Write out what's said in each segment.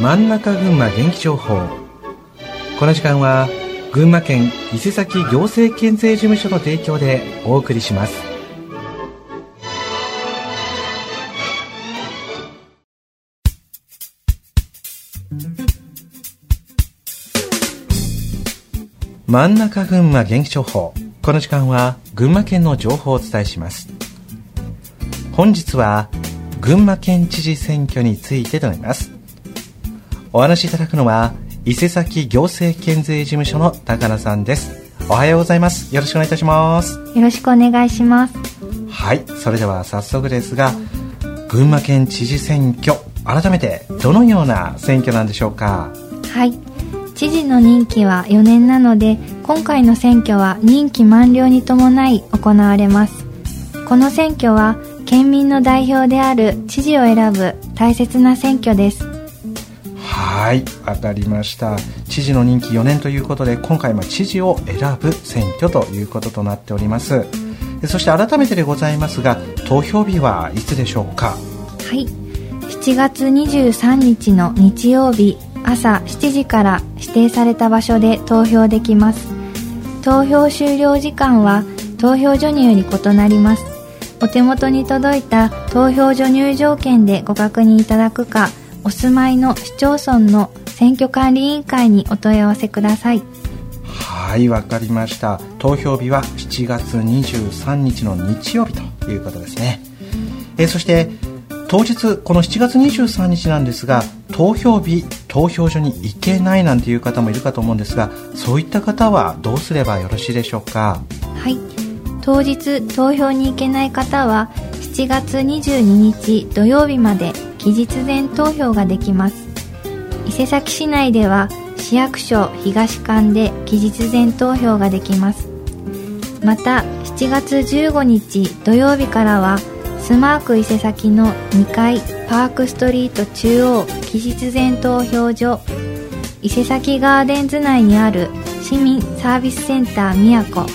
真ん中群馬元気情報。この時間は群馬県伊勢崎行政県税事務所の提供でお送りします。真ん中群馬元気情報。この時間は群馬県の情報をお伝えします。本日は群馬県知事選挙についてとなります。お話しいただくのは伊勢崎行政県税事務所の高野さんです。おはようございます。よろしくお願いいたします。よろしくお願いします。はい。それでは早速ですが群馬県知事選挙改めてどのような選挙なんでしょうか？はい。知事の任期は4年なので今回の選挙は任期満了に伴い行われます。この選挙は県民の代表である知事を選ぶ大切な選挙ですはいわかりました。知事の任期4年ということで今回も知事を選ぶ選挙ということとなっております。そして改めてでございますが投票日はいつでしょうか？はい。7月23日の日曜日朝7時から指定された場所で投票できます。投票終了時間は投票所により異なります。お手元に届いた投票所入場券でご確認いただくかお住まいの市町村の選挙管理委員会にお問い合わせください。はいわかりました。投票日は7月23日の日曜日ということですね。えそして当日この7月23日なんですが投票日投票所に行けないなんていう方もいるかと思うんですがそういった方はどうすればよろしいでしょうか？はい。当日投票に行けない方は7月22日土曜日まで期日前投票ができます。伊勢崎市内では市役所東館で期日前投票ができます。また7月15日土曜日からはスマーク伊勢崎の2階パークストリート中央期日前投票所。伊勢崎ガーデンズ内にある市民サービスセンター宮子。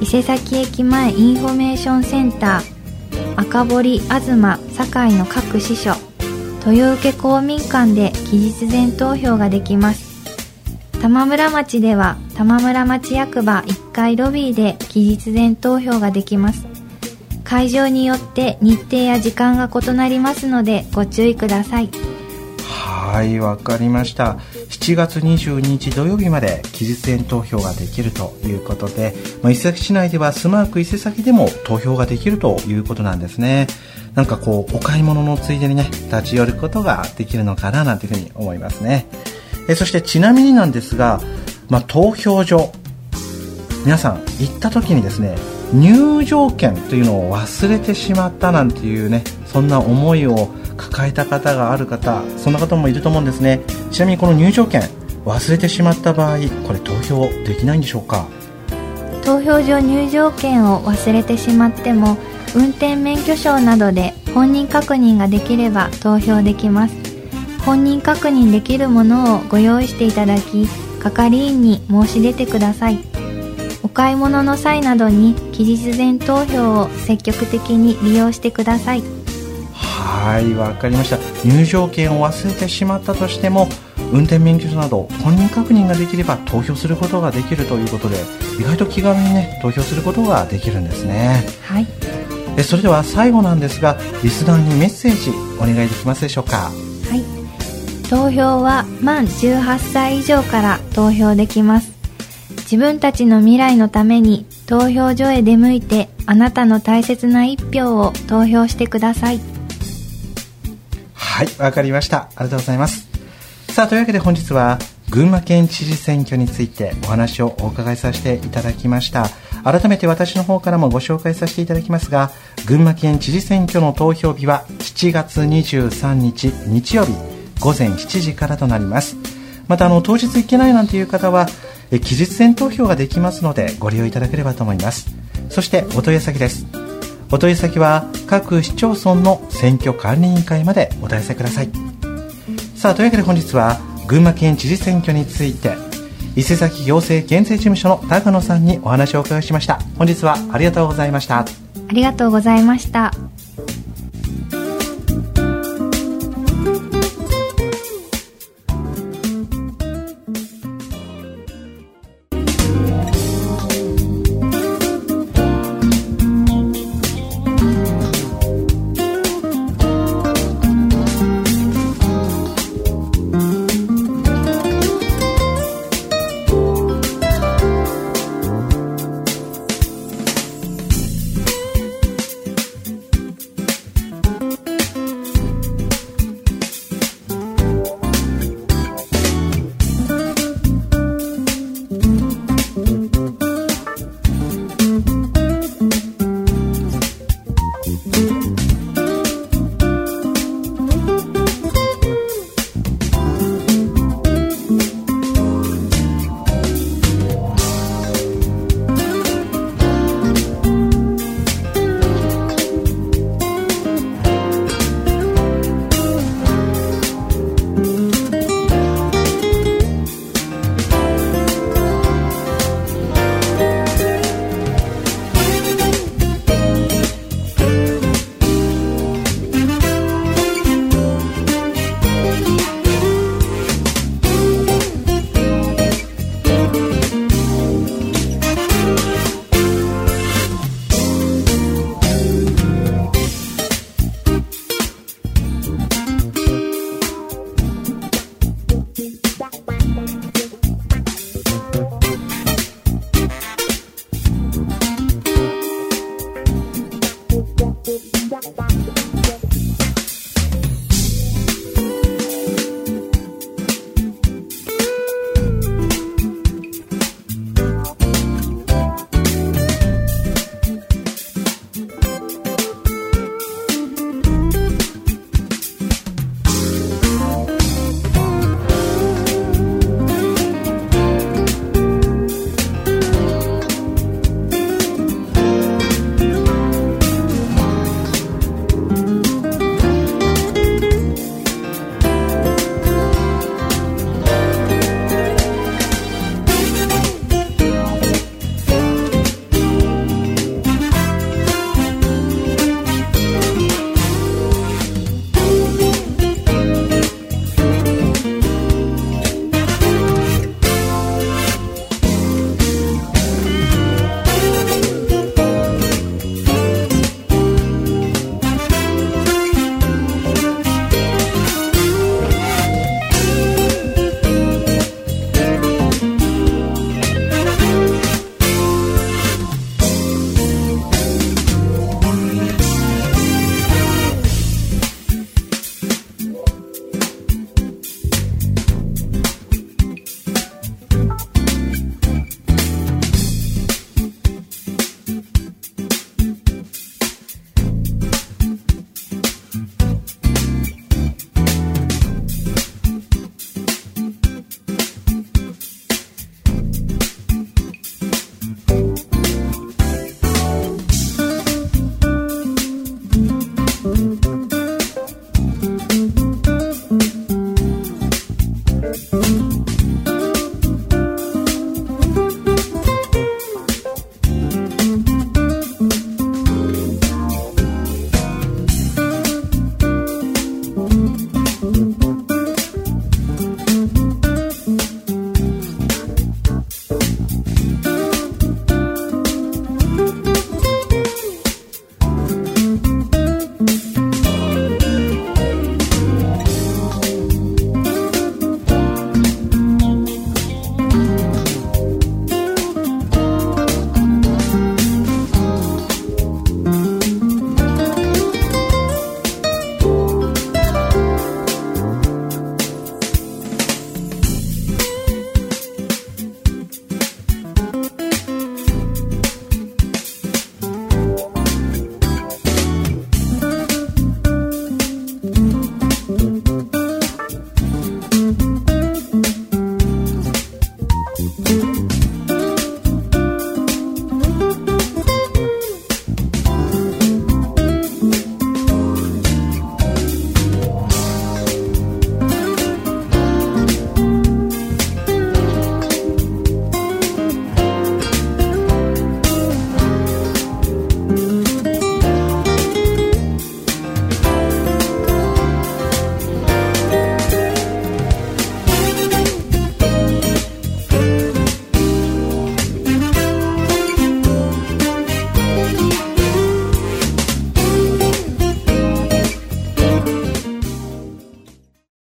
伊勢崎駅前インフォメーションセンター赤堀東境の各支所。豊受公民館で期日前投票ができます。玉村町では玉村町役場1階ロビーで期日前投票ができます。会場によって日程や時間が異なりますのでご注意ください。はいわかりました。7月22日土曜日まで期日前投票ができるということで、まあ、伊勢崎市内ではスマーク伊勢崎でも投票ができるということなんですね。なんかこうお買い物のついでにね立ち寄ることができるのかななんていうふうに思いますね。えそしてちなみになんですが、まあ、投票所皆さん行った時にですね入場券というのを忘れてしまったなんていうねそんな思いを抱えた方がある方そんな方もいると思うんですね。ちなみにこの入場券忘れてしまった場合これ投票できないんでしょうか？投票所入場券を忘れてしまっても運転免許証などで本人確認ができれば投票できます。本人確認できるものをご用意していただき係員に申し出てください。お買い物の際などに期日前投票を積極的に利用してください。はいわかりました。入場券を忘れてしまったとしても運転免許証など本人確認ができれば投票することができるということで意外と気軽にね投票することができるんですね。はいえそれでは最後なんですがリスナーにメッセージお願いできますでしょうか？はい。投票は満18歳以上から投票できます。自分たちの未来のために投票所へ出向いてあなたの大切な一票を投票してください。はいわかりました。ありがとうございます。さあというわけで本日は群馬県知事選挙についてお話をお伺いさせていただきました改めて私の方からもご紹介させていただきますが群馬県知事選挙の投票日は7月23日日曜日午前7時からとなります。またあの当日行けないなんていう方は期日前投票ができますのでご利用いただければと思います。そしてお問い合わせ先です。お問い合わせ先は各市町村の選挙管理委員会までお問い合わせください。さあというわけで本日は群馬県知事選挙について伊勢崎行政県政事務所の高野さんにお話をお伺いしました。本日はありがとうございました。ありがとうございました。